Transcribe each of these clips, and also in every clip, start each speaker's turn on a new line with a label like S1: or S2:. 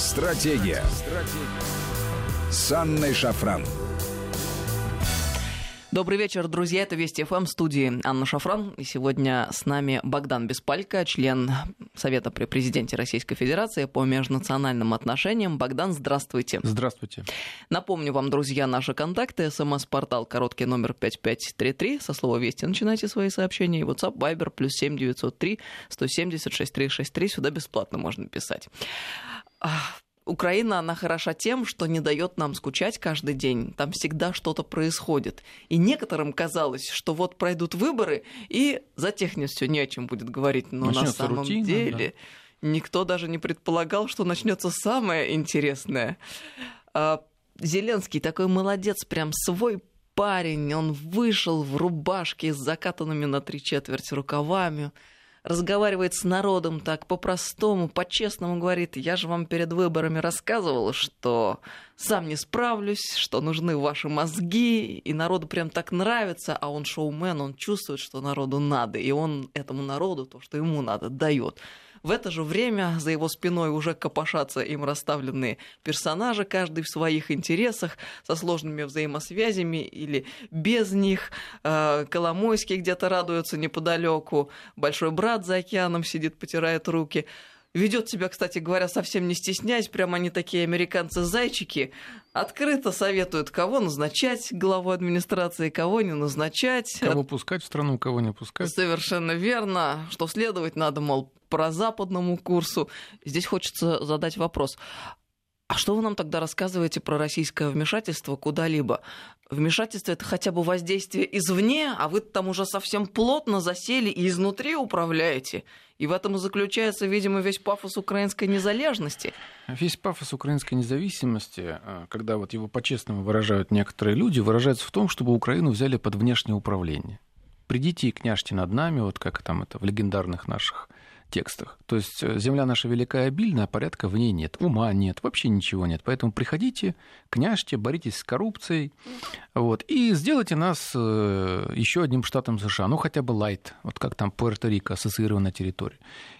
S1: Стратегия. Стратегия. С Анной Шафран.
S2: Добрый вечер, друзья. Это Вести ФМ, студии Анна Шафран. И сегодня с нами Богдан Беспалько, член Совета при президенте Российской Федерации по межнациональным отношениям. Богдан, здравствуйте.
S3: Здравствуйте.
S2: Напомню вам, друзья, наши контакты. СМС-портал короткий номер 5533. Со слова «Вести» начинайте свои сообщения. И WhatsApp, Viber, плюс 7903 170 6363. Сюда бесплатно можно писать. Украина, она хороша тем, что не дает нам скучать каждый день. Там всегда что-то происходит. И некоторым казалось, что вот пройдут выборы, и за технис все не о чем будет говорить. Но
S3: Начнется
S2: на самом
S3: рутина,
S2: деле никто даже не предполагал, что начнется самое интересное. А, Зеленский такой молодец, прям свой парень. Он вышел в рубашке с закатанными на три четверти рукавами разговаривает с народом так по-простому, по-честному, говорит, я же вам перед выборами рассказывал, что сам не справлюсь, что нужны ваши мозги, и народу прям так нравится, а он шоумен, он чувствует, что народу надо, и он этому народу то, что ему надо, дает. В это же время за его спиной уже копошатся им расставленные персонажи, каждый в своих интересах, со сложными взаимосвязями или без них. Э, Коломойский где-то радуется неподалеку, большой брат за океаном сидит, потирает руки. Ведет себя, кстати говоря, совсем не стесняясь, прямо они такие американцы-зайчики. Открыто советуют, кого назначать главу администрации, кого не назначать.
S3: Кого пускать в страну, кого не пускать.
S2: Совершенно верно, что следовать надо, мол, про западному курсу. Здесь хочется задать вопрос. А что вы нам тогда рассказываете про российское вмешательство куда-либо? Вмешательство это хотя бы воздействие извне, а вы там уже совсем плотно засели и изнутри управляете. И в этом заключается, видимо, весь пафос украинской незалежности.
S3: Весь пафос украинской независимости, а, когда вот его по-честному выражают некоторые люди, выражается в том, чтобы Украину взяли под внешнее управление. Придите и княжьте над нами, вот как там это в легендарных наших текстах. То есть э, земля наша великая и обильная, а порядка в ней нет, ума нет, вообще ничего нет. Поэтому приходите, княжьте, боритесь с коррупцией, вот, и сделайте нас э, еще одним штатом США, ну хотя бы лайт, вот как там Пуэрто-Рико, ассоциированная территория.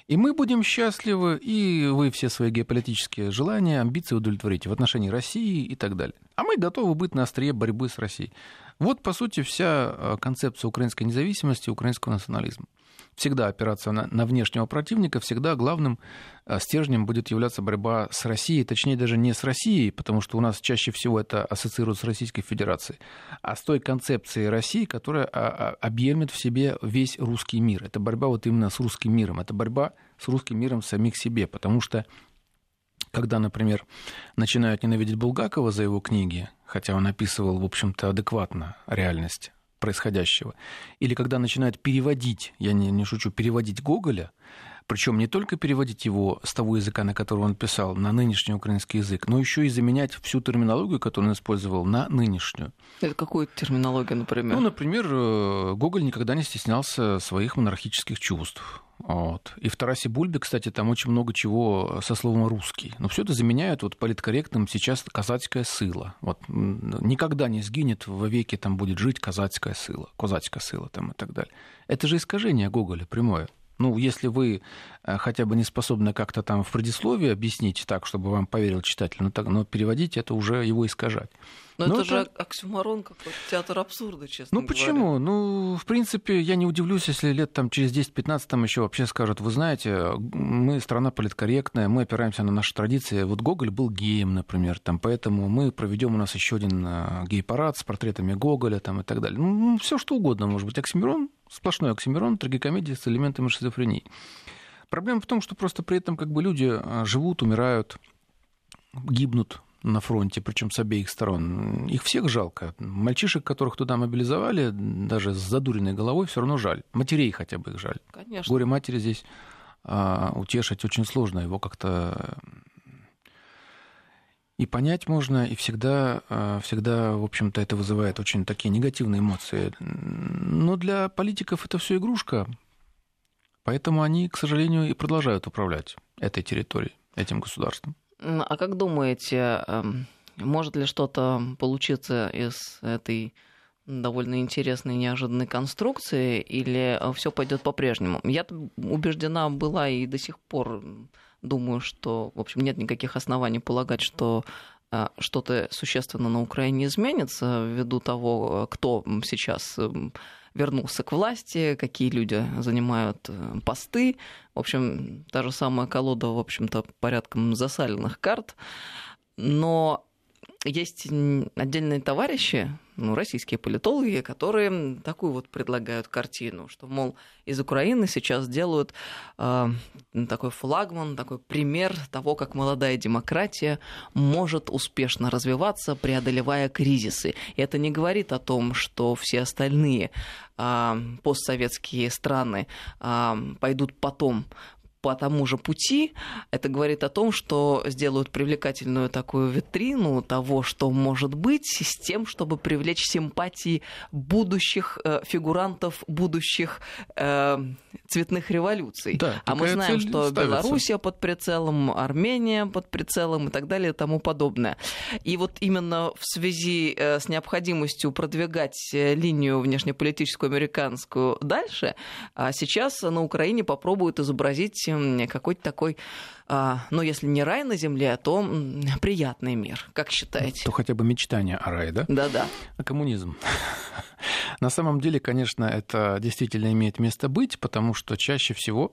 S3: И мы будем счастливы, и вы все свои геополитические желания, амбиции удовлетворите в отношении России и так далее. А мы готовы быть на острие борьбы с Россией. Вот, по сути, вся э, концепция украинской независимости, украинского национализма всегда опираться на, на внешнего противника, всегда главным э, стержнем будет являться борьба с Россией, точнее даже не с Россией, потому что у нас чаще всего это ассоциируется с Российской Федерацией, а с той концепцией России, которая а, а, объемит в себе весь русский мир. Это борьба вот именно с русским миром, это борьба с русским миром самих себе, потому что когда, например, начинают ненавидеть Булгакова за его книги, хотя он описывал, в общем-то, адекватно реальность происходящего. Или когда начинают переводить, я не, не шучу, переводить Гоголя, причем не только переводить его с того языка, на который он писал, на нынешний украинский язык, но еще и заменять всю терминологию, которую он использовал, на нынешнюю.
S2: Это какую терминологию, например?
S3: Ну, например, э, Гоголь никогда не стеснялся своих монархических чувств. Вот. И в Тарасе Бульбе, кстати, там очень много чего со словом «русский». Но все это заменяют вот политкорректным сейчас казацкое сыло. Вот. Никогда не сгинет, вовеки там будет жить казацкое сыло, казацкое сыло там и так далее. Это же искажение Гоголя прямое. Ну, если вы э, хотя бы не способны как-то там в предисловии объяснить так, чтобы вам поверил читатель, ну, так, но переводить это уже его искажать.
S2: Но, но это, это же оксюмарон какой-то, театр абсурда, честно
S3: Ну, почему? Ну, в принципе, я не удивлюсь, если лет там через 10-15 там еще вообще скажут, вы знаете, мы страна политкорректная, мы опираемся на наши традиции. Вот Гоголь был геем, например, там, поэтому мы проведем у нас еще один э, гей-парад с портретами Гоголя там, и так далее. Ну, все что угодно, может быть. Оксимирон, сплошной оксимирон, трагикомедия с элементами шизофрении. Проблема в том, что просто при этом как бы люди э, живут, умирают, гибнут на фронте, причем с обеих сторон. Их всех жалко. Мальчишек, которых туда мобилизовали, даже с задуренной головой, все равно жаль. Матерей хотя бы их жаль.
S2: Конечно.
S3: Горе матери здесь а, утешить очень сложно. Его как-то и понять можно, и всегда, а, всегда, в общем-то, это вызывает очень такие негативные эмоции. Но для политиков это все игрушка, поэтому они, к сожалению, и продолжают управлять этой территорией, этим государством.
S2: А как думаете, эм, может ли что-то получиться из этой довольно интересной неожиданной конструкции, или все пойдет по-прежнему? Я убеждена была и до сих пор думаю, что, в общем, нет никаких оснований полагать, что а, что-то существенно на Украине изменится ввиду того, кто сейчас эм, вернулся к власти, какие люди занимают э, посты. В общем, та же самая колода, в общем-то, порядком засаленных карт. Но есть отдельные товарищи, ну, российские политологи, которые такую вот предлагают картину, что, мол, из Украины сейчас делают э, такой флагман, такой пример того, как молодая демократия может успешно развиваться, преодолевая кризисы. И это не говорит о том, что все остальные э, постсоветские страны э, пойдут потом по тому же пути, это говорит о том, что сделают привлекательную такую витрину того, что может быть, с тем, чтобы привлечь симпатии будущих э, фигурантов, будущих э, цветных революций.
S3: Да,
S2: а мы знаем, что
S3: ставится.
S2: Белоруссия под прицелом, Армения под прицелом и так далее и тому подобное. И вот именно в связи э, с необходимостью продвигать э, линию внешнеполитическую американскую дальше, а сейчас на Украине попробуют изобразить какой-то такой, а, ну, если не рай на земле, то приятный мир, как считаете?
S3: То хотя бы мечтание о рае, да?
S2: Да-да.
S3: А коммунизм. На самом деле, конечно, это действительно имеет место быть, потому что чаще всего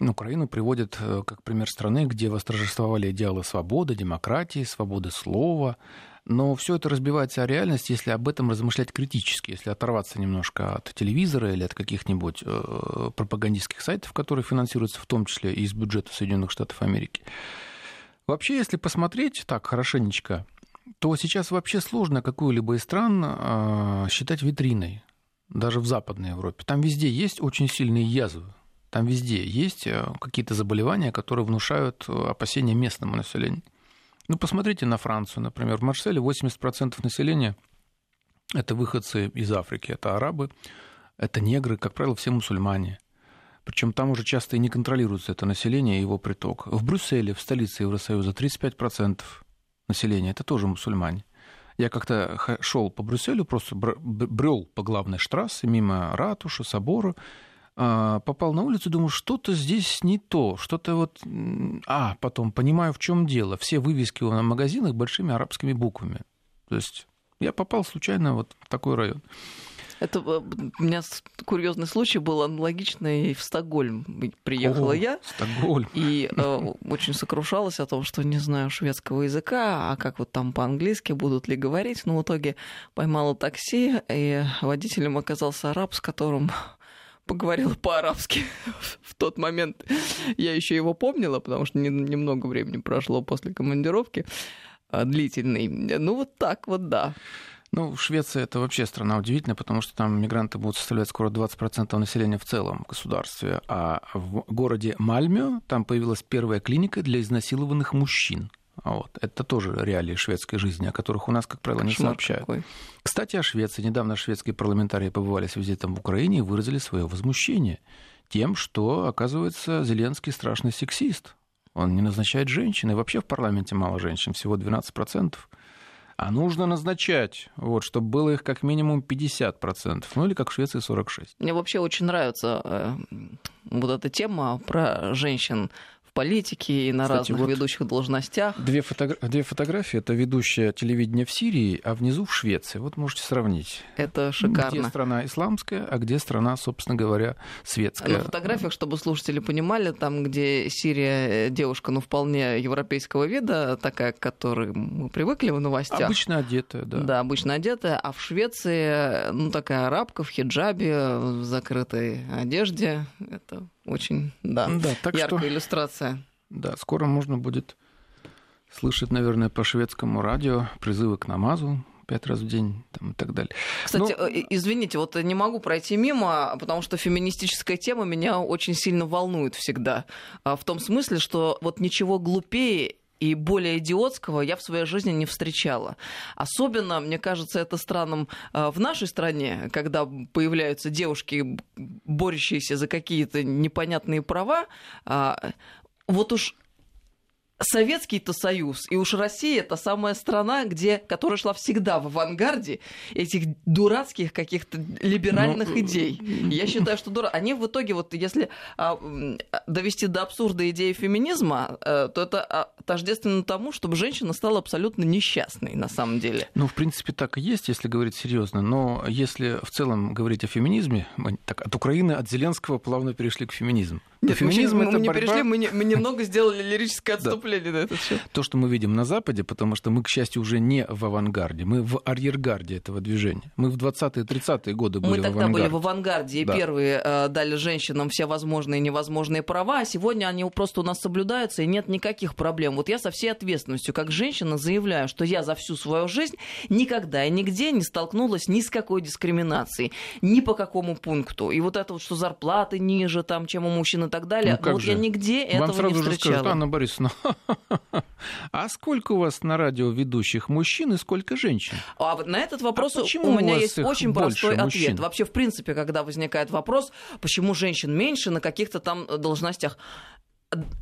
S3: Украину приводят э, как пример страны, где восторжествовали идеалы свободы, демократии, свободы слова, но все это разбивается о реальность, если об этом размышлять критически, если оторваться немножко от телевизора или от каких-нибудь э, пропагандистских сайтов, которые финансируются в том числе из бюджета Соединенных Штатов Америки. Вообще, если посмотреть так хорошенечко, то сейчас вообще сложно какую-либо из стран э, считать витриной, даже в Западной Европе. Там везде есть очень сильные язвы, там везде есть э, какие-то заболевания, которые внушают опасения местному населению. Ну, посмотрите на Францию, например. В Марселе 80% населения – это выходцы из Африки, это арабы, это негры, как правило, все мусульмане. Причем там уже часто и не контролируется это население и его приток. В Брюсселе, в столице Евросоюза, 35% населения – это тоже мусульмане. Я как-то шел по Брюсселю, просто брел по главной штрассе, мимо ратуши, собора, попал на улицу, думаю, что-то здесь не то, что-то вот... А, потом понимаю, в чем дело. Все вывески на магазинах большими арабскими буквами. То есть я попал случайно вот в такой район.
S2: Это э, у меня курьезный случай был аналогичный в Стокгольм. Приехала
S3: О,
S2: я.
S3: Стокгольм.
S2: И э, очень сокрушалась о том, что не знаю шведского языка, а как вот там по-английски будут ли говорить. Но в итоге поймала такси, и водителем оказался араб, с которым поговорила по-арабски в тот момент. Я еще его помнила, потому что немного времени прошло после командировки а, длительной. Ну, вот так вот, да.
S3: Ну, Швеция это вообще страна удивительная, потому что там мигранты будут составлять скоро 20% населения в целом государстве. А в городе Мальмё там появилась первая клиника для изнасилованных мужчин. А вот. Это тоже реалии шведской жизни, о которых у нас, как правило, Кошмар не сообщают. Какой. Кстати, о Швеции. Недавно шведские парламентарии побывали с визитом в Украине и выразили свое возмущение тем, что, оказывается, Зеленский страшный сексист. Он не назначает женщин, и вообще в парламенте мало женщин, всего 12%. А нужно назначать, вот, чтобы было их как минимум 50%, ну или как в Швеции 46%.
S2: Мне вообще очень нравится э, вот эта тема про женщин политике и на Кстати, разных вот ведущих должностях.
S3: Две, фотогра... две фотографии. Это ведущая телевидение в Сирии, а внизу в Швеции. Вот можете сравнить.
S2: Это шикарно.
S3: Где страна исламская, а где страна, собственно говоря, светская.
S2: На фотографиях, чтобы слушатели понимали, там, где Сирия, э, девушка, ну, вполне европейского вида, такая, к которой мы привыкли в новостях.
S3: Обычно одетая, да.
S2: Да, обычно одетая. А в Швеции, ну, такая арабка в хиджабе, в закрытой одежде. Это очень, да, да так яркая что, иллюстрация.
S3: Да, скоро можно будет слышать, наверное, по шведскому радио призывы к намазу пять раз в день там, и так далее.
S2: Кстати, Но... Э, извините, вот не могу пройти мимо, потому что феминистическая тема меня очень сильно волнует всегда. А, в том смысле, что вот ничего глупее и более идиотского я в своей жизни не встречала. Особенно, мне кажется, это странным э, в нашей стране, когда появляются девушки, борющиеся за какие-то непонятные права. А, вот уж Советский-то Союз, и уж Россия это самая страна, где, которая шла всегда в авангарде этих дурацких каких-то либеральных ну, идей. Я считаю, что дура... они в итоге, вот если а, довести до абсурда идеи феминизма, а, то это а, тождественно тому, чтобы женщина стала абсолютно несчастной на самом деле.
S3: Ну, в принципе, так и есть, если говорить серьезно. Но если в целом говорить о феминизме, так от Украины, от Зеленского плавно перешли к феминизму.
S2: Нет, феминизм мы, это мы борьба... не перешли, мы, не, мы немного сделали лирическое отступление да. на этот счет.
S3: То, что мы видим на Западе, потому что мы, к счастью, уже не в авангарде, мы в арьергарде этого движения. Мы в 20-е, 30-е годы были
S2: мы в
S3: авангарде.
S2: Мы тогда были в авангарде, и да. первые э, дали женщинам все возможные и невозможные права, а сегодня они просто у нас соблюдаются, и нет никаких проблем. Вот я со всей ответственностью, как женщина, заявляю, что я за всю свою жизнь никогда и нигде не столкнулась ни с какой дискриминацией, ни по какому пункту. И вот это вот, что зарплаты ниже, там, чем у мужчин и так далее, ну, вот же? я нигде
S3: Вам
S2: этого не встречала.
S3: Же скажут, Анна Борисовна, а сколько у вас на радио ведущих мужчин и сколько женщин?
S2: А вот на этот вопрос а у меня есть очень простой мужчин? ответ. Вообще, в принципе, когда возникает вопрос, почему женщин меньше на каких-то там должностях,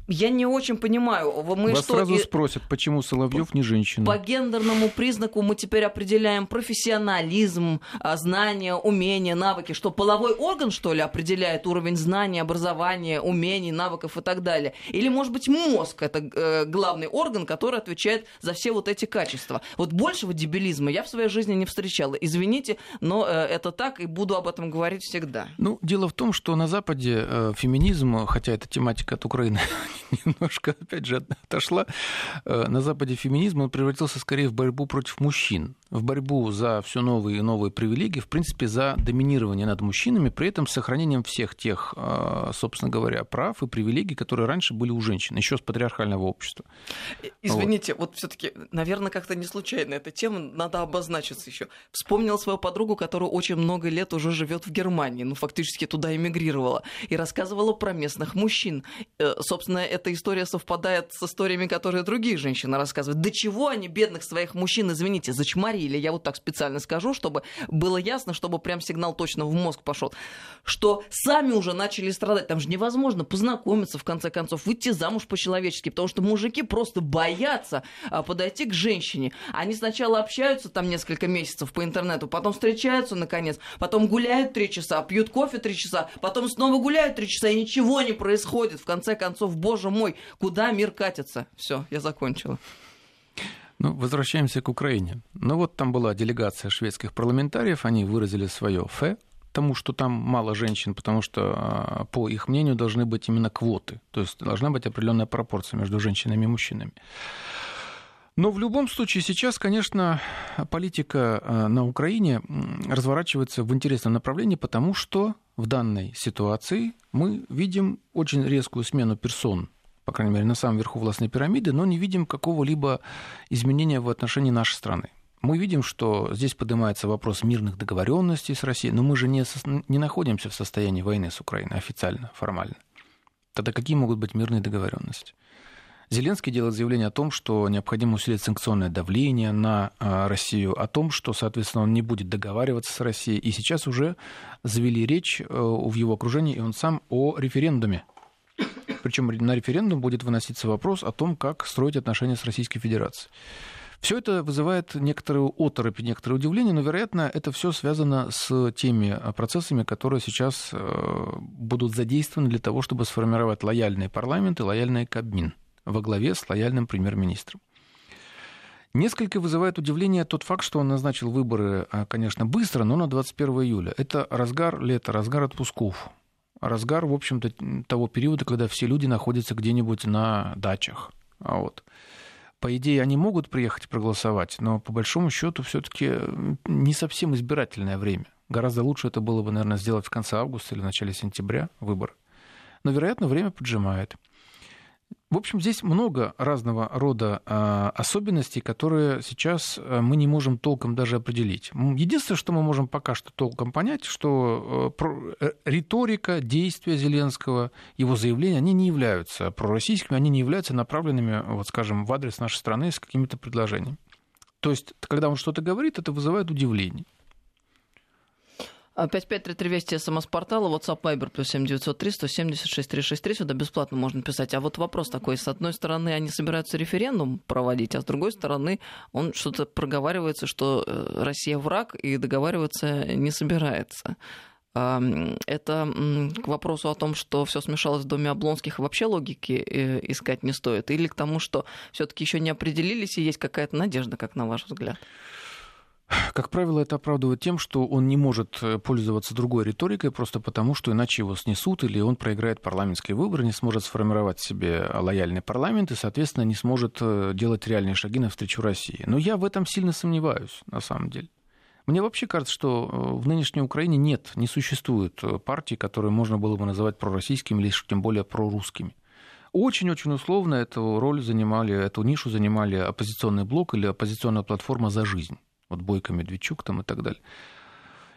S2: я не очень понимаю. Мы
S3: Вас
S2: что,
S3: сразу и... спросят, почему Соловьев не женщина?
S2: По гендерному признаку мы теперь определяем профессионализм, а, знания, умения, навыки. Что, половой орган, что ли, определяет уровень знаний, образования, умений, навыков и так далее? Или, может быть, мозг — это э, главный орган, который отвечает за все вот эти качества? Вот большего дебилизма я в своей жизни не встречала. Извините, но э, это так, и буду об этом говорить всегда.
S3: Ну, дело в том, что на Западе э, феминизм, хотя это тематика от Украины немножко, опять же, отошла. Э, на Западе феминизм он превратился скорее в борьбу против мужчин, в борьбу за все новые и новые привилегии, в принципе, за доминирование над мужчинами, при этом с сохранением всех тех, э, собственно говоря, прав и привилегий, которые раньше были у женщин, еще с патриархального общества.
S2: Извините, вот, вот все-таки, наверное, как-то не случайно эта тема, надо обозначиться еще. Вспомнила свою подругу, которая очень много лет уже живет в Германии, ну, фактически туда эмигрировала, и рассказывала про местных мужчин э, собственно, эта история совпадает с историями, которые другие женщины рассказывают. До чего они бедных своих мужчин, извините, зачморили, я вот так специально скажу, чтобы было ясно, чтобы прям сигнал точно в мозг пошел, что сами уже начали страдать. Там же невозможно познакомиться, в конце концов, выйти замуж по-человечески, потому что мужики просто боятся а, подойти к женщине. Они сначала общаются там несколько месяцев по интернету, потом встречаются наконец, потом гуляют три часа, пьют кофе три часа, потом снова гуляют три часа, и ничего не происходит. В конце концов, концов, боже мой, куда мир катится? Все, я закончила.
S3: Ну, возвращаемся к Украине. Ну вот там была делегация шведских парламентариев, они выразили свое фе тому, что там мало женщин, потому что, а, по их мнению, должны быть именно квоты. То есть должна быть определенная пропорция между женщинами и мужчинами. Но в любом случае сейчас, конечно, политика а, на Украине разворачивается в интересном направлении, потому что в данной ситуации мы видим очень резкую смену персон, по крайней мере, на самом верху властной пирамиды, но не видим какого-либо изменения в отношении нашей страны. Мы видим, что здесь поднимается вопрос мирных договоренностей с Россией, но мы же не, не находимся в состоянии войны с Украиной официально, формально. Тогда какие могут быть мирные договоренности? Зеленский делает заявление о том, что необходимо усилить санкционное давление на а, Россию, о том, что, соответственно, он не будет договариваться с Россией. И сейчас уже завели речь э, в его окружении, и он сам о референдуме. Причем на референдум будет выноситься вопрос о том, как строить отношения с Российской Федерацией. Все это вызывает некоторую оторопь, некоторое удивление, но, вероятно, это все связано с теми процессами, которые сейчас э, будут задействованы для того, чтобы сформировать лояльный парламент и лояльный Кабмин во главе с лояльным премьер-министром. Несколько вызывает удивление тот факт, что он назначил выборы, а, конечно, быстро, но на 21 июля. Это разгар лета, разгар отпусков, разгар, в общем-то, того периода, когда все люди находятся где-нибудь на дачах. А вот. По идее, они могут приехать проголосовать, но по большому счету все-таки не совсем избирательное время. Гораздо лучше это было бы, наверное, сделать в конце августа или в начале сентября выборы. Но, вероятно, время поджимает. В общем, здесь много разного рода а, особенностей, которые сейчас а, мы не можем толком даже определить. Единственное, что мы можем пока что толком понять, что э, э, риторика, действия Зеленского, его заявления, они не являются пророссийскими, они не являются направленными, вот скажем, в адрес нашей страны с какими-то предложениями. То есть, когда он что-то говорит, это вызывает удивление.
S2: 5533 Вести СМС-портала, WhatsApp Viber плюс 7903 176 363, сюда бесплатно можно писать. А вот вопрос такой, с одной стороны, они собираются референдум проводить, а с другой стороны, он что-то проговаривается, что э, Россия враг и договариваться не собирается. Это к вопросу о том, что все смешалось в доме Облонских и вообще логики э, искать не стоит, или к тому, что все-таки еще не определились и есть какая-то надежда, как на ваш взгляд?
S3: Как правило, это оправдывает тем, что он не может э, пользоваться другой риторикой просто потому, что иначе его снесут или он проиграет парламентские выборы, не сможет сформировать себе лояльный парламент и, соответственно, не сможет э, делать реальные шаги навстречу России. Но я в этом сильно сомневаюсь, на самом деле. Мне вообще кажется, что э, в нынешней Украине нет, не существует партий, которые можно было бы называть пророссийскими или тем более прорусскими. Очень-очень условно эту роль занимали, эту нишу занимали оппозиционный блок или оппозиционная платформа «За жизнь» вот Бойко, Медведчук там и так далее.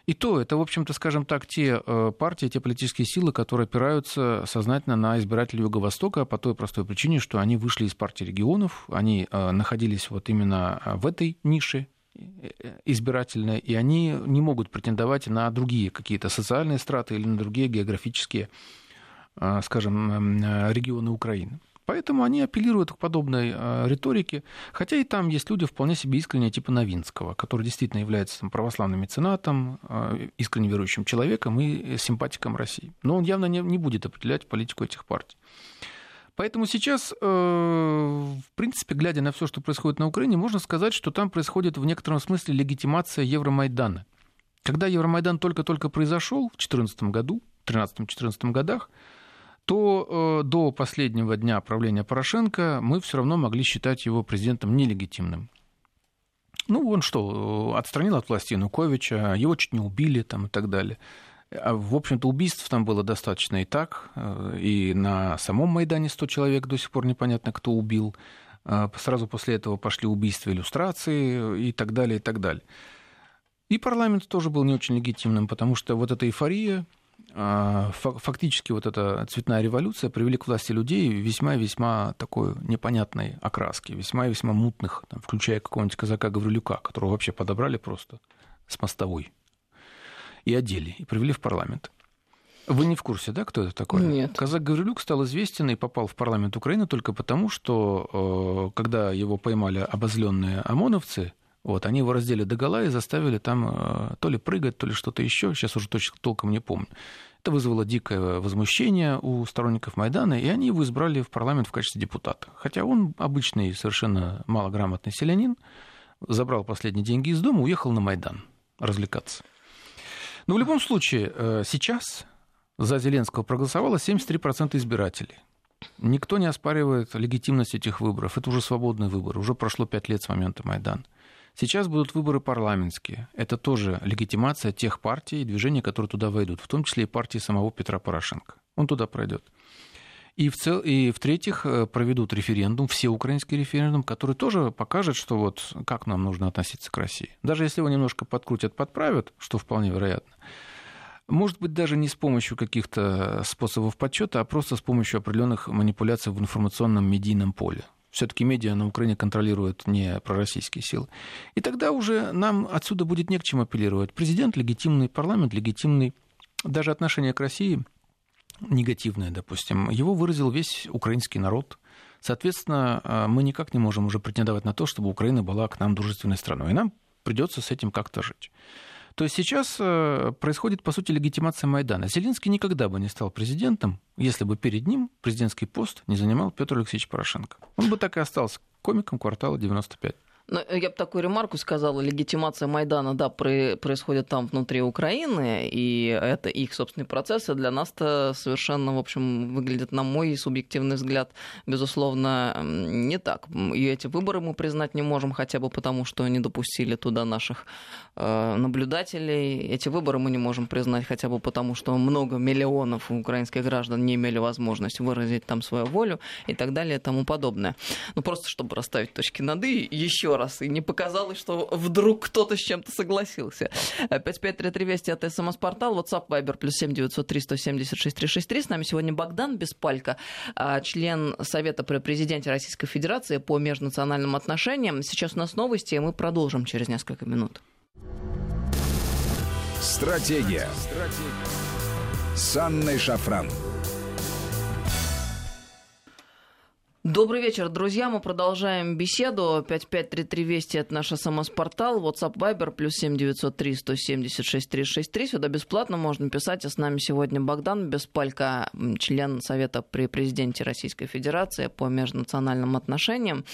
S3: И то, это, в общем-то, скажем так, те э, партии, те политические силы, которые опираются сознательно на избирателей Юго-Востока по той простой причине, что они вышли из партии регионов, они э, находились вот именно э, в этой нише избирательной, и они не могут претендовать на другие какие-то социальные страты или на другие географические, скажем, регионы Украины. Поэтому они апеллируют к подобной э, риторике, хотя и там есть люди вполне себе искренние, типа Новинского, который действительно является там, православным меценатом, э, искренне верующим человеком и симпатиком России. Но он явно не, не будет определять политику этих партий. Поэтому сейчас, э, в принципе, глядя на все, что происходит на Украине, можно сказать, что там происходит в некотором смысле легитимация Евромайдана. Когда Евромайдан только-только произошел в 2014 году, в 2013-2014 годах, то э, до последнего дня правления Порошенко мы все равно могли считать его президентом нелегитимным. Ну, он что, э, отстранил от власти Януковича, его чуть не убили там, и так далее. А, в общем-то, убийств там было достаточно и так. Э, и на самом Майдане 100 человек до сих пор непонятно, кто убил. Сразу после этого пошли убийства иллюстрации и так далее, и так далее. И парламент тоже был не очень легитимным, потому что вот эта эйфория, фактически вот эта цветная революция привели к власти людей весьма-весьма такой непонятной окраски, весьма-весьма мутных, там, включая какого-нибудь казака Гаврилюка, которого вообще подобрали просто с мостовой и одели, и привели в парламент. Вы не в курсе, да, кто это такой?
S2: Нет.
S3: Казак Гаврилюк стал известен и попал в парламент Украины только потому, что э, когда его поймали обозленные ОМОНовцы, вот, они его раздели до гола и заставили там э, то ли прыгать, то ли что-то еще, сейчас уже точно толком не помню. Это вызвало дикое возмущение у сторонников Майдана, и они его избрали в парламент в качестве депутата. Хотя он обычный, совершенно малограмотный селянин, забрал последние деньги из дома, уехал на Майдан развлекаться. Но в любом случае, э, сейчас за Зеленского проголосовало 73% избирателей. Никто не оспаривает легитимность этих выборов. Это уже свободный выбор. Уже прошло пять лет с момента Майдана. Сейчас будут выборы парламентские. Это тоже легитимация тех партий и движений, которые туда войдут, в том числе и партии самого Петра Порошенко. Он туда пройдет. И, в цел... и в-третьих, э, проведут референдум, всеукраинский референдум, который тоже покажет, что вот как нам нужно относиться к России. Даже если его немножко подкрутят, подправят, что вполне вероятно, может быть, даже не с помощью каких-то способов подсчета, а просто с помощью определенных манипуляций в информационном медийном поле. Все-таки медиа на Украине контролируют не пророссийские силы. И тогда уже нам отсюда будет не к чему апеллировать. Президент легитимный, парламент легитимный. Даже отношение к России негативное, допустим, его выразил весь украинский народ. Соответственно, э, мы никак не можем уже претендовать на то, чтобы Украина была к нам дружественной страной. И нам придется с этим как-то жить. То есть сейчас э, происходит, по сути, легитимация Майдана. Зеленский никогда бы не стал президентом, если бы перед ним президентский пост не занимал Петр Алексеевич Порошенко. Он бы так и остался комиком квартала 95.
S2: Но я бы такую ремарку сказала, легитимация Майдана, да, происходит там внутри Украины, и это их собственные процессы. Для нас это совершенно, в общем, выглядит, на мой субъективный взгляд, безусловно, не так. И эти выборы мы признать не можем, хотя бы потому, что не допустили туда наших э, наблюдателей. Эти выборы мы не можем признать хотя бы потому, что много миллионов украинских граждан не имели возможность выразить там свою волю и так далее и тому подобное. Ну, просто чтобы расставить точки над «и», еще раз, и не показалось, что вдруг кто-то с чем-то согласился. 5533 Вести от СМС-портал, WhatsApp, Viber, плюс 7903 176 363. С нами сегодня Богдан Беспалько, а, член Совета при президенте Российской Федерации по межнациональным отношениям. Сейчас у нас новости, и мы продолжим через несколько минут.
S1: Стратегия. Стратегия. С Анной Шафран.
S2: Добрый вечер, друзья. Мы продолжаем беседу. 5533 Вести – это наш СМС-портал. WhatsApp Viber плюс 7903 176 363. Сюда бесплатно можно писать. А с нами сегодня Богдан Беспалько, член Совета при президенте Российской Федерации по межнациональным отношениям.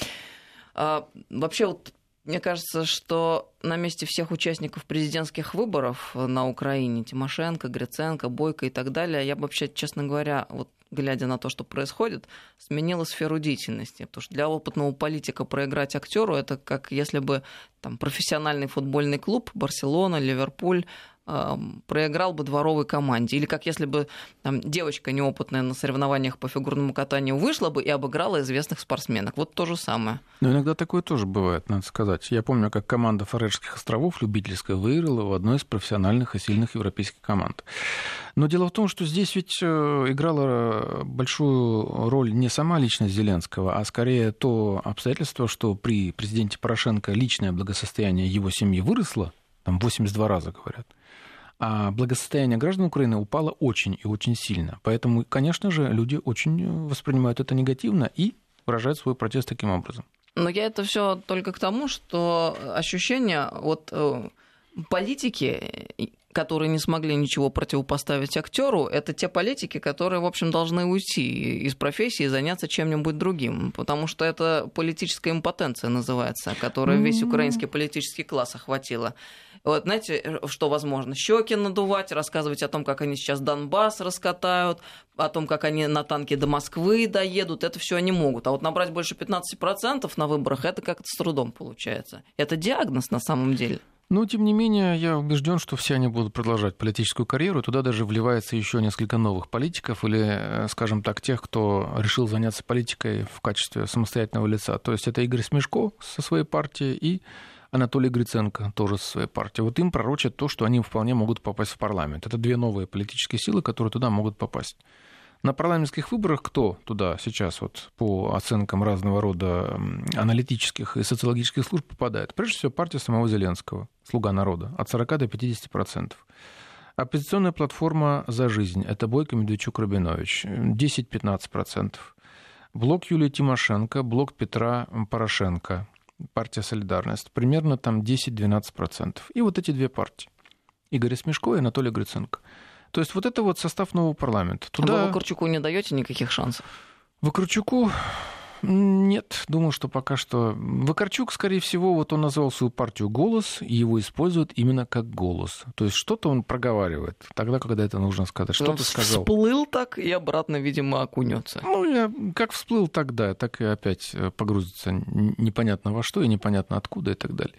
S2: А, вообще, вот мне кажется, что на месте всех участников президентских выборов на Украине, Тимошенко, Гриценко, Бойко и так далее, я бы вообще, честно говоря, вот глядя на то, что происходит, сменила сферу деятельности. Потому что для опытного политика проиграть актеру это как если бы там, профессиональный футбольный клуб Барселона, Ливерпуль проиграл бы дворовой команде. Или как если бы там, девочка неопытная на соревнованиях по фигурному катанию вышла бы и обыграла известных спортсменок. Вот то же самое.
S3: Но иногда такое тоже бывает, надо сказать. Я помню, как команда Фарерских островов, любительская, выиграла в одной из профессиональных и сильных европейских команд. Но дело в том, что здесь ведь э, играла большую роль не сама личность Зеленского, а скорее то обстоятельство, что при президенте Порошенко личное благосостояние его семьи выросло, там 82 раза говорят, благосостояние граждан Украины упало очень и очень сильно. Поэтому, конечно же, люди очень воспринимают это негативно и выражают свой протест таким образом.
S2: Но я это все только к тому, что ощущение от э, политики которые не смогли ничего противопоставить актеру, это те политики, которые, в общем, должны уйти из профессии и заняться чем-нибудь другим. Потому что это политическая импотенция называется, которая весь украинский политический класс охватила. Вот, знаете, что возможно? Щеки надувать, рассказывать о том, как они сейчас Донбасс раскатают, о том, как они на танке до Москвы доедут, это все они могут. А вот набрать больше 15% на выборах, это как-то с трудом получается. Это диагноз на самом деле.
S3: Но, тем не менее, я убежден, что все они будут продолжать политическую карьеру. Туда даже вливается еще несколько новых политиков или, э, скажем так, тех, кто решил заняться политикой в качестве самостоятельного лица. То есть это Игорь Смешко со своей партией и Анатолий Гриценко тоже со своей партией. Вот им пророчат то, что они вполне могут попасть в парламент. Это две новые политические силы, которые туда могут попасть. На парламентских выборах кто туда сейчас, вот по оценкам разного рода аналитических и социологических служб, попадает? Прежде всего, партия самого Зеленского, «Слуга народа», от 40 до 50 процентов. Оппозиционная платформа «За жизнь» — это Бойко, Медведчук, Рабинович, 10-15 процентов. Блок Юлии Тимошенко, блок Петра Порошенко, партия «Солидарность», примерно там 10-12 процентов. И вот эти две партии. Игорь Смешко и Анатолий Гриценко — то есть вот это вот состав нового парламента.
S2: Туда... А вы Вакарчуку не даете никаких шансов?
S3: Вакарчуку нет, думаю, что пока что... Вакарчук, скорее всего, вот он назвал свою партию «Голос», и его используют именно как голос. То есть что-то он проговаривает тогда, когда это нужно сказать. Что ты сказал?
S2: всплыл так и обратно, видимо, окунется.
S3: Ну, я как всплыл тогда, так и опять э, погрузится непонятно во что и непонятно откуда и так далее.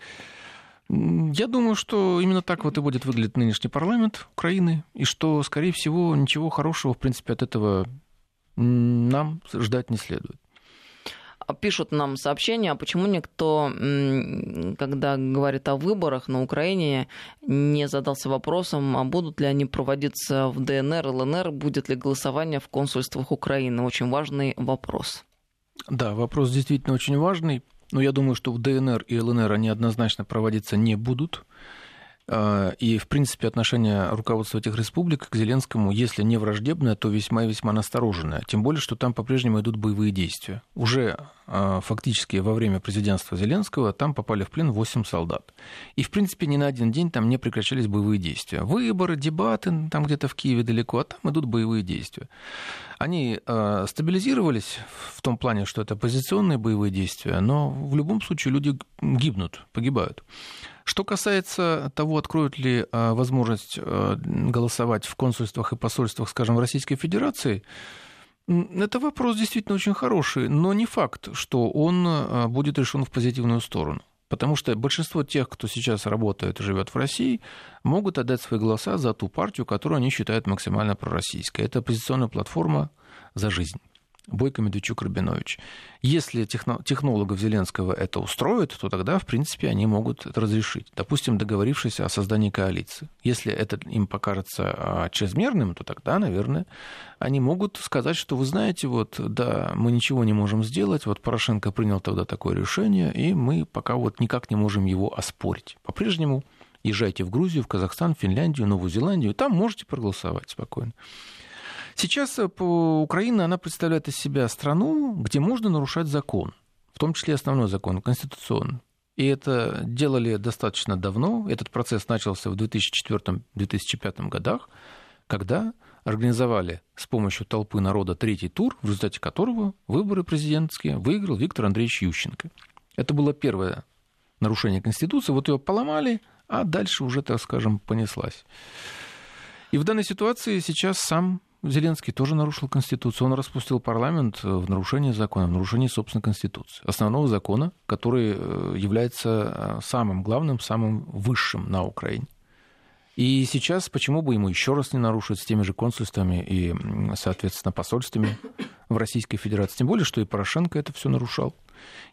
S3: Я думаю, что именно так вот и будет выглядеть нынешний парламент Украины, и что, скорее всего, ничего хорошего, в принципе, от этого нам ждать не следует.
S2: Пишут нам сообщения, а почему никто, когда говорит о выборах на Украине, не задался вопросом, а будут ли они проводиться в ДНР, ЛНР, будет ли голосование в консульствах Украины? Очень важный вопрос.
S3: Да, вопрос действительно очень важный. Но я думаю, что в ДНР и ЛНР они однозначно проводиться не будут. А, и, в принципе, отношение руководства этих республик к Зеленскому, если не враждебное, то весьма и весьма настороженное. Тем более, что там по-прежнему идут боевые действия. Уже а, фактически во время президентства Зеленского там попали в плен 8 солдат. И, в принципе, ни на один день там не прекращались боевые действия. Выборы, дебаты там где-то в Киеве далеко, а там идут боевые действия. Они а, стабилизировались в том плане, что это оппозиционные боевые действия, но в любом случае люди гибнут, погибают. Что касается того, откроют ли а, возможность а, голосовать в консульствах и посольствах, скажем, в Российской Федерации, это вопрос действительно очень хороший, но не факт, что он а, будет решен в позитивную сторону. Потому что большинство тех, кто сейчас работает и живет в России, могут отдать свои голоса за ту партию, которую они считают максимально пророссийской. Это оппозиционная платформа «За жизнь». Бойко, Медведчук, Рабинович. Если технологов Зеленского это устроит, то тогда, в принципе, они могут это разрешить. Допустим, договорившись о создании коалиции. Если это им покажется а, чрезмерным, то тогда, наверное, они могут сказать, что вы знаете, вот, да, мы ничего не можем сделать, вот Порошенко принял тогда такое решение, и мы пока вот никак не можем его оспорить. По-прежнему Езжайте в Грузию, в Казахстан, в Финляндию, Новую Зеландию, там можете проголосовать спокойно. Сейчас э, Украина, она представляет из себя страну, где можно нарушать закон, в том числе основной закон, конституционный. И это делали достаточно давно. Этот процесс начался в 2004-2005 годах, когда организовали с помощью толпы народа третий тур, в результате которого выборы президентские выиграл Виктор Андреевич Ющенко. Это было первое нарушение Конституции. Вот ее поломали, а дальше уже, так скажем, понеслась. И в данной ситуации сейчас сам Зеленский тоже нарушил Конституцию. Он распустил парламент э, в нарушении закона, в нарушении собственной Конституции. Основного закона, который э, является э, самым главным, самым высшим на Украине. И сейчас почему бы ему еще раз не нарушить с теми же консульствами и, соответственно, посольствами в Российской Федерации? Тем более, что и Порошенко это все нарушал.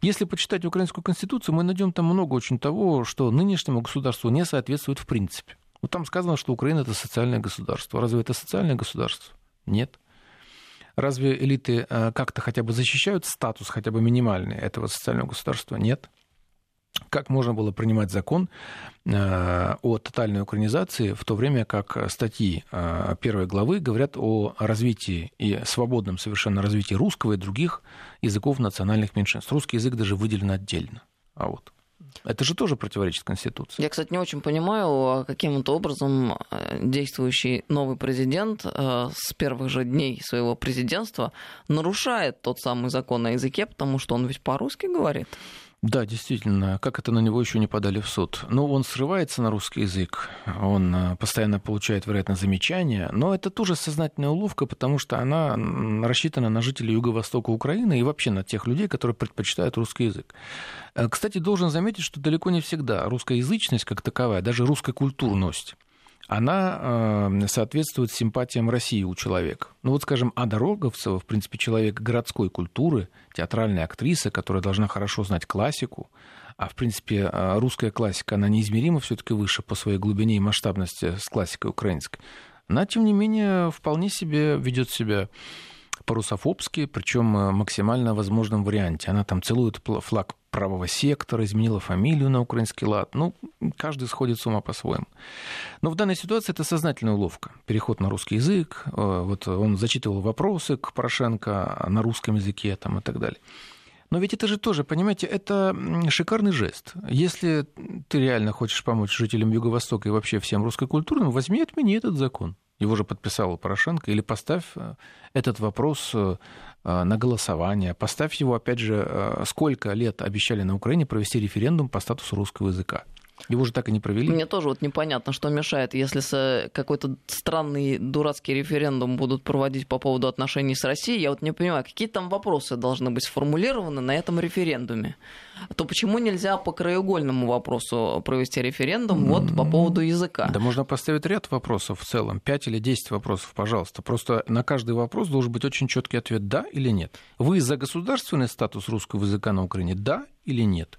S3: Если почитать украинскую конституцию, мы найдем там много очень того, что нынешнему государству не соответствует в принципе. Вот там сказано, что Украина это социальное государство. Разве это социальное государство? Нет. Разве элиты э, как-то хотя бы защищают статус хотя бы минимальный этого социального государства? Нет. Как можно было принимать закон э, о тотальной украинизации, в то время как статьи э, первой главы говорят о развитии и свободном совершенно развитии русского и других языков национальных меньшинств. Русский язык даже выделен отдельно. А вот это же тоже противоречит Конституции.
S2: Я, кстати, не очень понимаю, а каким-то образом э, действующий новый президент э, с первых же дней своего президентства нарушает тот самый закон о языке, потому что он ведь по-русски говорит.
S3: Да, действительно, как это на него еще не подали в суд? Ну, он срывается на русский язык, он э, постоянно получает, вероятно, замечания, но это тоже сознательная уловка, потому что она рассчитана на жителей Юго-Востока Украины и вообще на тех людей, которые предпочитают русский язык. Э, кстати, должен заметить, что далеко не всегда русскоязычность как таковая, даже русская культурность, она э, соответствует симпатиям России у человека. Ну вот, скажем, Ада Роговцева, в принципе, человек городской культуры, театральная актриса, которая должна хорошо знать классику, а в принципе э, русская классика, она неизмеримо все-таки выше по своей глубине и масштабности с классикой украинской. Она, тем не менее, вполне себе ведет себя по-русофобски, причем э, максимально возможном варианте. Она там целует флаг правого сектора, изменила фамилию на украинский лад. Ну, каждый сходит с ума по-своему. Но в данной ситуации это сознательная уловка. Переход на русский язык. Э, вот он зачитывал вопросы к Порошенко на русском языке там, и так далее. Но ведь это же тоже, понимаете, это шикарный жест. Если ты реально хочешь помочь жителям Юго-Востока и вообще всем русскокультурным, возьми и отмени этот закон его же подписал Порошенко, или поставь э, этот вопрос э, э, на голосование, поставь его, опять же, сколько лет обещали на Украине провести референдум по статусу русского языка. Его же так и не провели.
S2: Мне тоже вот непонятно, что мешает, если какой-то странный дурацкий референдум будут проводить по поводу отношений с Россией. Я вот не понимаю, какие там вопросы должны быть сформулированы на этом референдуме. То почему нельзя по краеугольному вопросу провести референдум вот по поводу языка?
S3: Да можно поставить ряд вопросов в целом, 5 или 10 вопросов, пожалуйста. Просто на каждый вопрос должен быть очень четкий ответ «да» или «нет». Вы за государственный статус русского языка на Украине «да» или «нет»?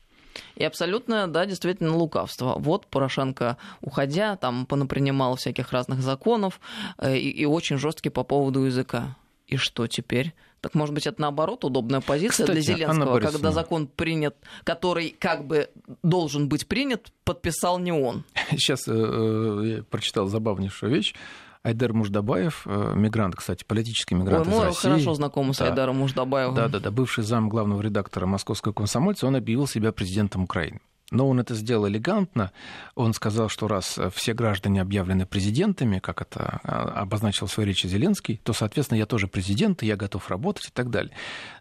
S2: И абсолютно, да, действительно лукавство. Вот Порошенко, уходя, там понапринимал всяких разных законов э, и, и очень жесткий по поводу языка. И что теперь? Так может быть, это наоборот удобная позиция
S3: Кстати,
S2: для Зеленского, когда закон принят, который как бы должен быть принят, подписал не он.
S3: Сейчас э, э, я прочитал забавнейшую вещь. Айдар Муждабаев, э, мигрант, кстати, политический мигрант Ой, из России.
S2: хорошо знакомы с да. Айдаром Муждабаевым.
S3: Да-да-да, бывший зам главного редактора московского комсомольца, он объявил себя президентом Украины. Но он это сделал элегантно. Он сказал, что раз все граждане объявлены президентами, как это а, обозначил в своей речи Зеленский, то, соответственно, я тоже президент, и я готов работать и так далее.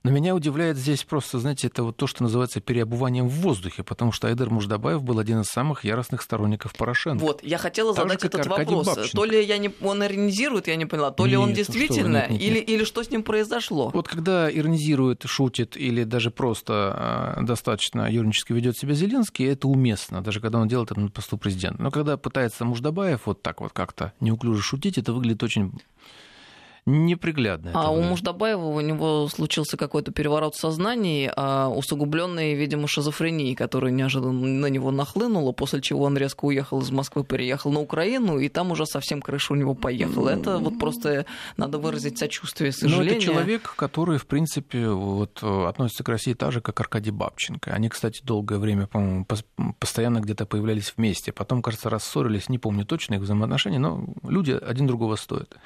S3: Но меня удивляет здесь просто, знаете, это вот то, что называется переобуванием в воздухе, потому что Айдар Муждабаев был один из самых яростных сторонников Порошенко.
S2: Вот, я хотела так задать этот вопрос. Бабченко. То ли я не, он иронизирует, я не поняла, то ли нет, он действительно, что нет, нет, или, или что с ним произошло?
S3: Вот когда иронизирует, шутит или даже просто э, достаточно юрнически ведет себя Зеленский это уместно, даже когда он делает это на посту президента. Но когда пытается Муждабаев вот так вот как-то неуклюже шутить, это выглядит очень неприглядно.
S2: А у Муждабаева у него случился какой-то переворот в сознании, а усугубленный, видимо, шизофренией, которая неожиданно на него нахлынула, после чего он резко уехал из Москвы, переехал на Украину, и там уже совсем крыша у него поехала. Это вот просто надо выразить сочувствие, сожаление.
S3: Ну, это человек, который, в принципе, вот, относится к России так же, как Аркадий Бабченко. Они, кстати, долгое время, по-моему, постоянно где-то появлялись вместе. Потом, кажется, рассорились, не помню точно их взаимоотношения, но люди один другого стоят.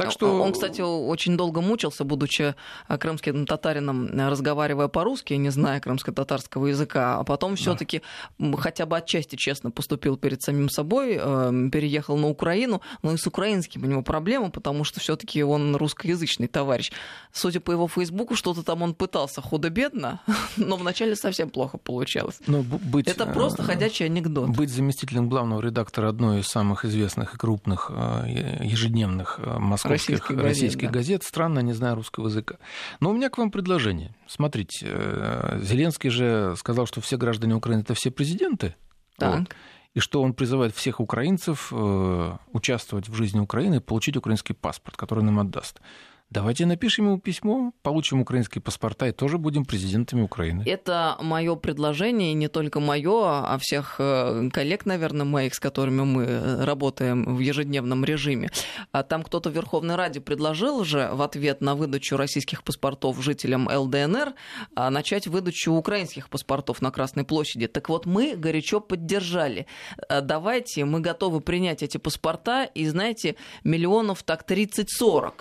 S2: Так что... Он, кстати, очень долго мучился, будучи э, крымским татарином, э, разговаривая по-русски, не зная крымско-татарского языка, а потом все таки хотя бы отчасти честно поступил перед самим собой, эм, переехал на Украину, но и с украинским у него проблема, потому что все таки он русскоязычный товарищ. Судя по его фейсбуку, что-то там он пытался худо-бедно, но вначале совсем плохо получалось. Но быть, Это просто э, ходячий анекдот.
S3: Быть заместителем главного редактора одной из самых известных и крупных ежедневных московских московских российских, российских газет, да. газет. Странно, не знаю русского языка. Но у меня к вам предложение. Смотрите, э, Зеленский же сказал, что все граждане Украины это все президенты. Так. Вот, и что он призывает всех украинцев э, участвовать в жизни Украины и получить украинский паспорт, который он им отдаст. Давайте напишем ему письмо, получим украинские паспорта и тоже будем президентами Украины.
S2: Это мое предложение, не только мое, а всех э, коллег, наверное, моих, с которыми мы э, работаем в ежедневном режиме. А там кто-то в Верховной Раде предложил же в ответ на выдачу российских паспортов жителям ЛДНР а, начать выдачу украинских паспортов на Красной площади. Так вот, мы горячо поддержали. Э, давайте, мы готовы принять эти паспорта, и, знаете, миллионов так 30-40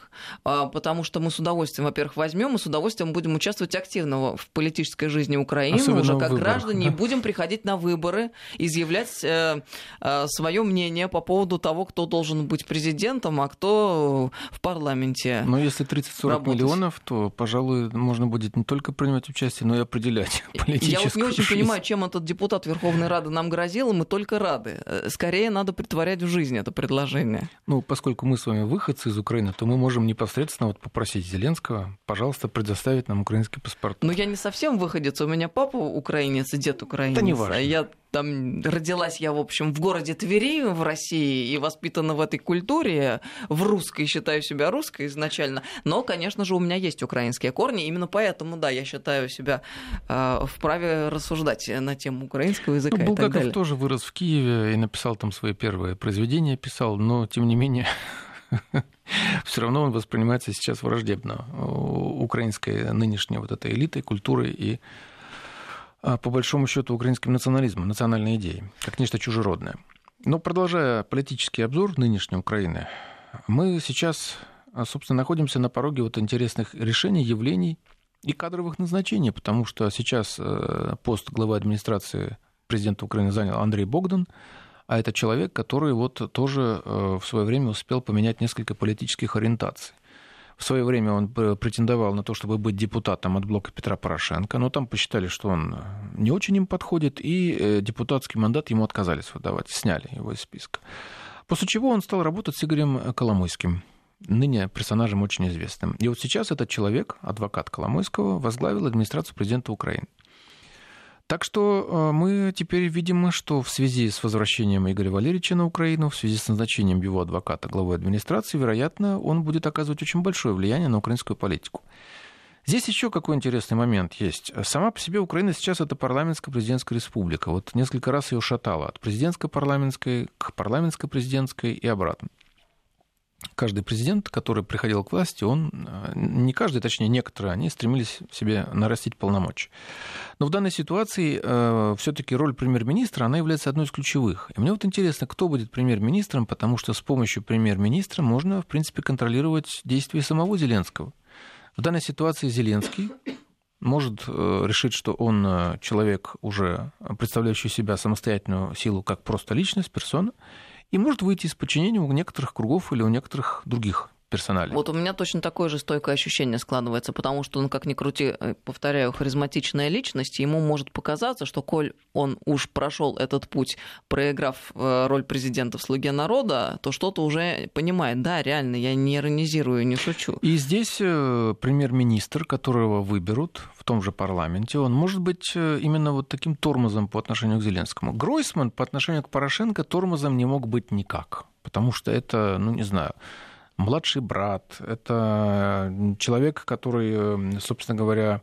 S2: потому что мы с удовольствием, во-первых, возьмем и с удовольствием будем участвовать активно в политической жизни Украины Особенно уже как граждане да. и будем приходить на выборы, изъявлять э, э, свое мнение по поводу того, кто должен быть президентом, а кто в парламенте.
S3: Но если 30-40 миллионов, то, пожалуй, можно будет не только принимать участие, но и определять политическую
S2: Я
S3: вот
S2: не очень
S3: жизнь.
S2: понимаю, чем этот депутат Верховной Рады нам грозил, и мы только рады. Э, скорее надо притворять в жизнь это предложение.
S3: Ну, поскольку мы с вами выходцы из Украины, то мы можем непосредственно вот попросить Зеленского, пожалуйста, предоставить нам украинский паспорт.
S2: Ну, я не совсем выходец. У меня папа украинец и дед украинец. Да
S3: не важно. А
S2: я там родилась я, в общем, в городе Твери в России и воспитана в этой культуре, в русской, считаю себя русской изначально. Но, конечно же, у меня есть украинские корни, именно поэтому, да, я считаю себя э, вправе рассуждать на тему украинского языка ну,
S3: и
S2: так далее.
S3: тоже вырос в Киеве и написал там свои первые произведения, писал, но, тем не менее, все равно он воспринимается сейчас враждебно украинской нынешней вот этой элитой, культурой и а, по большому счету украинским национализмом, национальной идеей, как нечто чужеродное. Но продолжая политический обзор нынешней Украины, мы сейчас, а, собственно, находимся на пороге вот интересных решений, явлений и кадровых назначений, потому что сейчас э, пост главы администрации президента Украины занял Андрей Богдан, а это человек, который вот тоже э, в свое время успел поменять несколько политических ориентаций. В свое время он претендовал на то, чтобы быть депутатом от блока Петра Порошенко, но там посчитали, что он не очень им подходит, и э, депутатский мандат ему отказались выдавать, сняли его из списка. После чего он стал работать с Игорем Коломойским, ныне персонажем очень известным. И вот сейчас этот человек, адвокат Коломойского, возглавил администрацию президента Украины. Так что э, мы теперь видим, что в связи с возвращением Игоря Валерьевича на Украину, в связи с назначением его адвоката главой администрации, вероятно, он будет оказывать очень большое влияние на украинскую политику. Здесь еще какой интересный момент есть. Сама по себе Украина сейчас это парламентско-президентская республика. Вот несколько раз ее шатало от президентско-парламентской к парламентско-президентской и обратно каждый президент, который приходил к власти, он, э, не каждый, точнее некоторые, они стремились себе нарастить полномочия. Но в данной ситуации э, все-таки роль премьер-министра, она является одной из ключевых. И мне вот интересно, кто будет премьер-министром, потому что с помощью премьер-министра можно, в принципе, контролировать действия самого Зеленского. В данной ситуации Зеленский может э, решить, что он э, человек, уже представляющий себя самостоятельную силу как просто личность, персона, и может выйти из подчинения у некоторых кругов или у некоторых других персонали.
S2: Вот у меня точно такое же стойкое ощущение складывается, потому что, ну, как ни крути, э, повторяю, харизматичная личность, ему может показаться, что коль он уж прошел этот путь, проиграв э, роль президента в «Слуге народа», то что-то уже понимает. Да, реально, я не иронизирую, не шучу.
S3: И здесь э, премьер-министр, которого выберут в том же парламенте, он может быть именно вот таким тормозом по отношению к Зеленскому. Гройсман по отношению к Порошенко тормозом не мог быть никак, потому что это, ну, не знаю, младший брат, это человек, который, собственно говоря,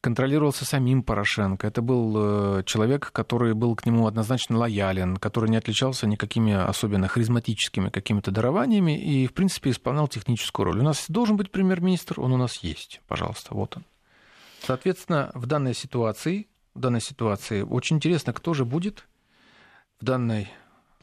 S3: контролировался самим Порошенко. Это был э, человек, который был к нему однозначно лоялен, который не отличался никакими особенно харизматическими какими-то дарованиями и, в принципе, исполнял техническую роль. У нас должен быть премьер-министр, он у нас есть. Пожалуйста, вот он. Соответственно, в данной ситуации, в данной ситуации очень интересно, кто же будет в данной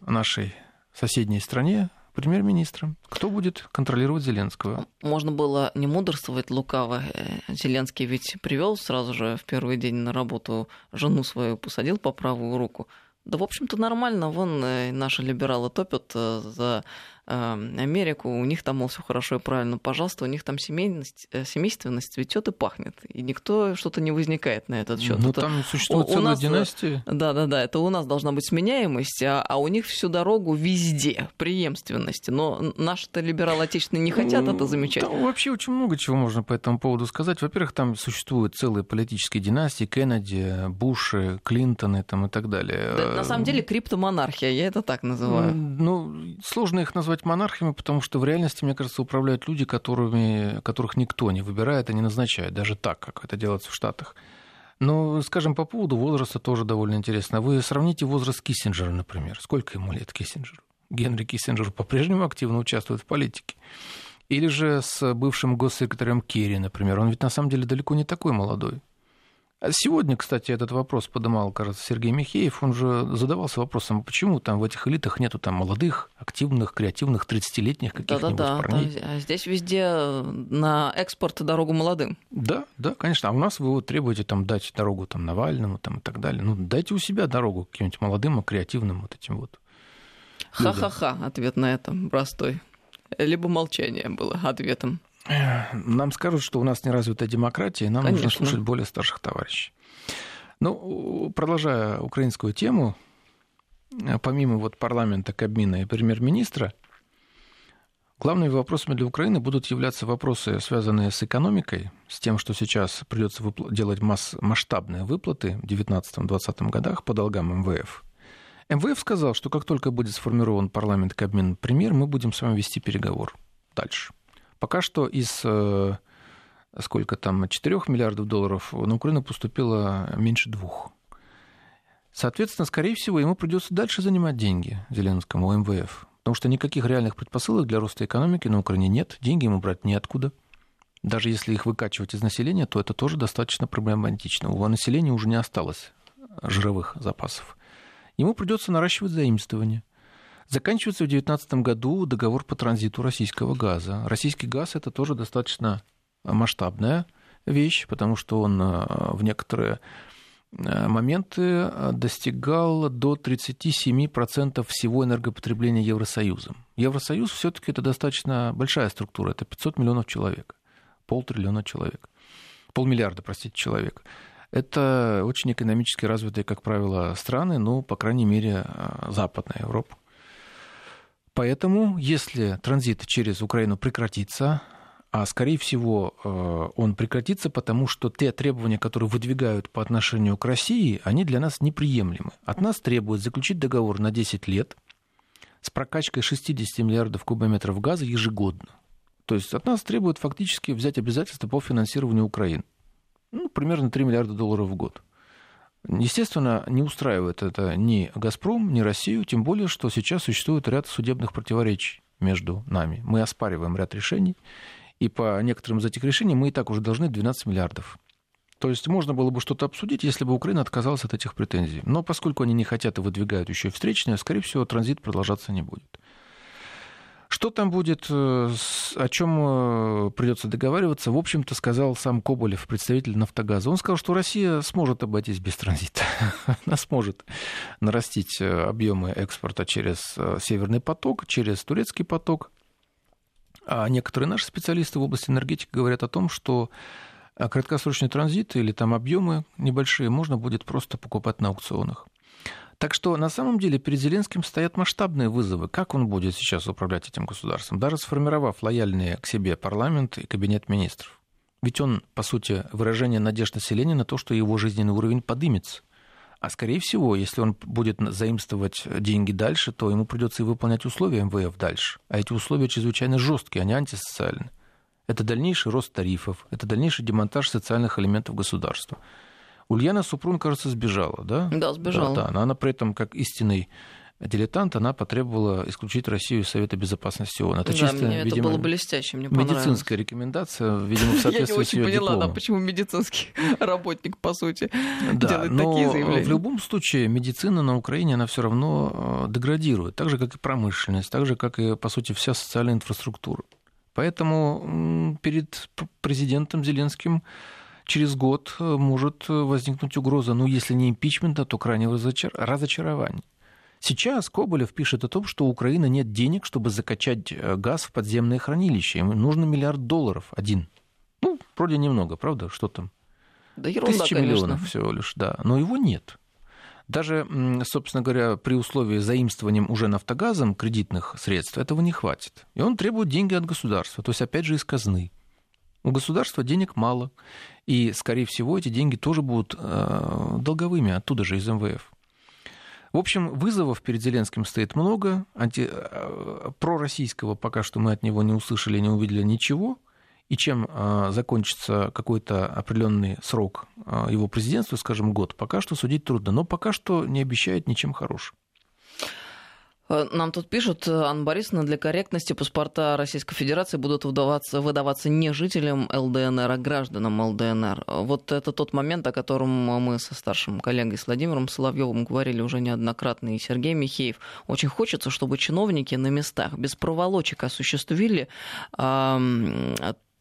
S3: нашей соседней стране премьер-министром. Кто будет контролировать Зеленского?
S2: Можно было не мудрствовать лукаво. Э, Зеленский ведь привел сразу же в первый день на работу жену свою, посадил по правую руку. Да, в общем-то, нормально. Вон э, наши либералы топят э, за Америку, у них там, мол, все хорошо и правильно, пожалуйста, у них там семейность, э, семейственность цветет и пахнет, и никто что-то не возникает на этот счет.
S3: Ну, там существует у, целая у нас, династия.
S2: Да, да, да, это у нас должна быть сменяемость, а, а у них всю дорогу везде преемственности. Но наши-то либералы отечественные не хотят ну, это замечать.
S3: Там вообще очень много чего можно по этому поводу сказать. Во-первых, там существуют целые политические династии, Кеннеди, Буши, Клинтоны там, и так далее.
S2: Да, на самом деле криптомонархия, я это так называю.
S3: Ну, сложно их назвать назвать монархиями, потому что в реальности, мне кажется, управляют люди, которыми, которых никто не выбирает и не назначает, даже так, как это делается в Штатах. Но, скажем, по поводу возраста тоже довольно интересно. Вы сравните возраст Киссинджера, например. Сколько ему лет Киссинджеру? Генри Киссинджер по-прежнему активно участвует в политике. Или же с бывшим госсекретарем Керри, например. Он ведь на самом деле далеко не такой молодой. А сегодня, кстати, этот вопрос поднимал, кажется, Сергей Михеев. Он же задавался вопросом, почему там в этих элитах нету там молодых, активных, креативных, 30-летних каких-нибудь
S2: да, да,
S3: парней.
S2: Да, здесь везде на экспорт дорогу молодым.
S3: Да, да, конечно. А у нас вы вот требуете там дать дорогу там Навальному там, и так далее. Ну, дайте у себя дорогу каким-нибудь молодым, креативным вот этим вот.
S2: Ха-ха-ха, ответ на это простой. Либо молчание было ответом.
S3: Нам скажут, что у нас неразвитая демократия, и нам Конечно. нужно слушать более старших товарищей. Ну, продолжая украинскую тему, помимо вот парламента, Кабмина и премьер-министра, главными вопросами для Украины будут являться вопросы, связанные с экономикой, с тем, что сейчас придется выпл- делать масс- масштабные выплаты в 2019-2020 годах по долгам МВФ. МВФ сказал, что как только будет сформирован парламент, Кабмин, премьер, мы будем с вами вести переговор дальше. Пока что из э, сколько там, 4 миллиардов долларов на Украину поступило меньше двух. Соответственно, скорее всего, ему придется дальше занимать деньги Зеленскому, МВФ. Потому что никаких реальных предпосылок для роста экономики на Украине нет, деньги ему брать неоткуда. Даже если их выкачивать из населения, то это тоже достаточно проблематично. У населения уже не осталось жировых запасов. Ему придется наращивать заимствование. Заканчивается в 2019 году договор по транзиту российского газа. Российский газ это тоже достаточно масштабная вещь, потому что он э, в некоторые э, моменты достигал до 37% всего энергопотребления Евросоюзом. Евросоюз все-таки это достаточно большая структура, это 500 миллионов человек, полтриллиона человек, полмиллиарда, простите, человек. Это очень экономически развитые, как правило, страны, ну, по крайней мере, э, Западная Европа. Поэтому, если транзит через Украину прекратится, а скорее всего э, он прекратится, потому что те требования, которые выдвигают по отношению к России, они для нас неприемлемы. От нас требуют заключить договор на 10 лет с прокачкой 60 миллиардов кубометров газа ежегодно. То есть от нас требуют фактически взять обязательства по финансированию Украины. Ну, примерно 3 миллиарда долларов в год. Естественно, не устраивает это ни «Газпром», ни Россию, тем более, что сейчас существует ряд судебных противоречий между нами. Мы оспариваем ряд решений, и по некоторым из этих решений мы и так уже должны 12 миллиардов. То есть можно было бы что-то обсудить, если бы Украина отказалась от этих претензий. Но поскольку они не хотят и выдвигают еще и встречные, скорее всего, транзит продолжаться не будет. Что там будет, э, о чем э, придется договариваться, в общем-то, сказал сам Коболев, представитель Нафтогаза. Он сказал, что Россия сможет обойтись без транзита. Она сможет нарастить э, объемы экспорта через Северный поток, через Турецкий поток. А некоторые наши специалисты в области энергетики говорят о том, что краткосрочный транзит или там объемы небольшие можно будет просто покупать на аукционах. Так что на самом деле перед Зеленским стоят масштабные вызовы. Как он будет сейчас управлять этим государством, даже сформировав лояльные к себе парламент и кабинет министров? Ведь он, по сути, выражение надежд населения на то, что его жизненный уровень подымется. А скорее всего, если он будет заимствовать деньги дальше, то ему придется и выполнять условия МВФ дальше. А эти условия чрезвычайно жесткие, они антисоциальные. Это дальнейший рост тарифов, это дальнейший демонтаж социальных элементов государства. Ульяна Супрун, кажется, сбежала, да?
S2: Да, сбежала.
S3: Да, да. Но она при этом, как истинный дилетант, она потребовала исключить Россию из Совета Безопасности ООН. Это
S2: да,
S3: чисто,
S2: мне
S3: видимо,
S2: это было блестяще, мне
S3: медицинская рекомендация, видимо, в соответствии
S2: Я не очень
S3: с
S2: поняла, да, почему медицинский работник, по сути,
S3: Да,
S2: делает
S3: но
S2: такие заявления.
S3: в любом случае медицина на Украине, она все равно э, деградирует, так же, как и промышленность, так же, как и, по сути, вся социальная инфраструктура. Поэтому перед президентом Зеленским через год э, может возникнуть угроза, ну, если не импичмента, то крайнего разочар- разочарования. Сейчас Коболев пишет о том, что у Украины нет денег, чтобы закачать э, газ в подземные хранилища. Им нужно миллиард долларов один. Ну, вроде немного, правда? Что там?
S2: Да ерунда,
S3: Тысячи
S2: конечно.
S3: миллионов всего лишь, да. Но его нет. Даже, собственно говоря, при условии заимствованием уже нафтогазом кредитных средств этого не хватит. И он требует деньги от государства, то есть, опять же, из казны. У государства денег мало, и, скорее всего, эти деньги тоже будут э, долговыми, оттуда же, из МВФ. В общем, вызовов перед Зеленским стоит много. Анти... э, Пророссийского пока что мы от него не услышали, не увидели ничего. И чем э, закончится какой-то определенный срок его президентства, скажем, год, пока что судить трудно. Но пока что не обещает ничем хорошим.
S2: Э, Нам тут пишут, э, Анна Борисовна, для корректности паспорта Российской Федерации будут выдаваться, выдаваться не жителям ЛДНР, а гражданам ЛДНР. Э, Вот это тот момент, о котором мы со старшим коллегой, с Владимиром Соловьевым говорили уже неоднократно, и Сергей Михеев. Очень хочется, чтобы чиновники на местах без проволочек осуществили ам,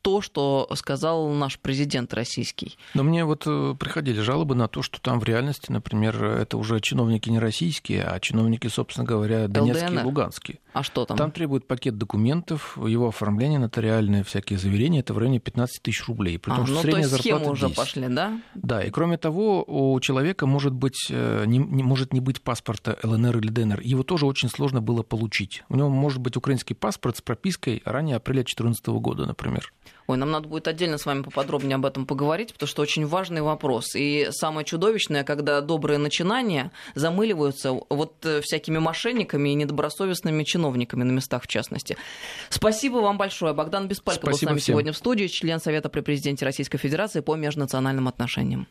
S2: то, что сказал наш президент российский.
S3: Но мне вот э, приходили жалобы на то, что там в реальности, например, это уже чиновники не российские, а чиновники, собственно говоря, донецкие
S2: ЛДНР.
S3: и луганские.
S2: А что там?
S3: Там требует пакет документов, его оформление, нотариальные всякие заверения, это в районе 15 тысяч рублей. При
S2: А,
S3: том, что
S2: ну, то
S3: средняя
S2: есть
S3: зарплата
S2: уже
S3: 10.
S2: пошли, да?
S3: Да, и кроме того, у человека может быть э, не, не может не быть паспорта ЛНР или ДНР. Его тоже очень сложно было получить. У него может быть украинский паспорт с пропиской ранее апреля 2014 года, например.
S2: Ой, нам надо будет отдельно с вами поподробнее об этом поговорить, потому что очень важный вопрос. И самое чудовищное, когда добрые начинания замыливаются вот э, всякими мошенниками и недобросовестными чиновниками на местах в частности. Спасибо вам большое. Богдан Беспалько был с
S3: Спасибо
S2: нами
S3: всем.
S2: сегодня в студии, член Совета при президенте Российской Федерации по межнациональным отношениям.